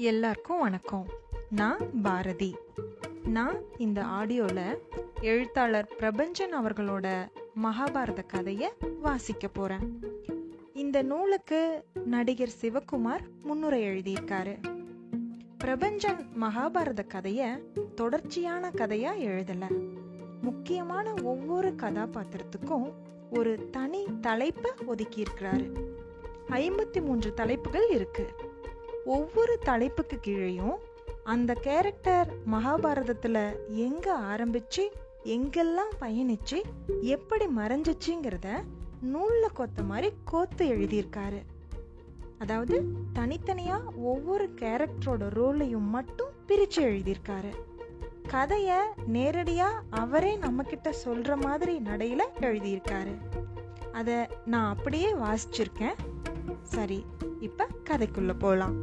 எல்லாருக்கும் வணக்கம். நான் பாரதி. நான் இந்த ஆடியோவில் எழுத்தாளர் பிரபஞ்சன் அவர்களோட மகாபாரத கதையை வாசிக்க போகிறேன் இந்த நூலுக்கு நடிகர் சிவகுமார் முன்னுரை எழுதியிருக்காரு. பிரபஞ்சன் மகாபாரத கதையை தொடர்ச்சியான கதையாக எழுதலை. முக்கியமான ஒவ்வொரு கதாபாத்திரத்துக்கும் ஒரு தனி தலைப்பை ஒதுக்கியிருக்கிறாரு. ஐம்பத்தி மூன்று தலைப்புகள் இருக்குது ஒவ்வொரு தலைப்புக்கு கீழேயும் அந்த கேரக்டர் மகாபாரதத்தில் எங்கே ஆரம்பிச்சு எங்கெல்லாம் பயணிச்சு எப்படி மறைஞ்சிச்சுங்கிறத நூலில் கொத்த மாதிரி கோத்து எழுதியிருக்காரு. அதாவது தனித்தனியாக ஒவ்வொரு கேரக்டரோட ரோலையும் மட்டும் பிரித்து எழுதியிருக்காரு. கதையை நேரடியாக அவரே நம்மக்கிட்ட சொல்கிற மாதிரி நடையில் எழுதியிருக்காரு. அதை நான் அப்படியே வாசிச்சிருக்கேன். சரி இப்ப கதைக்குள்ள போலாம்.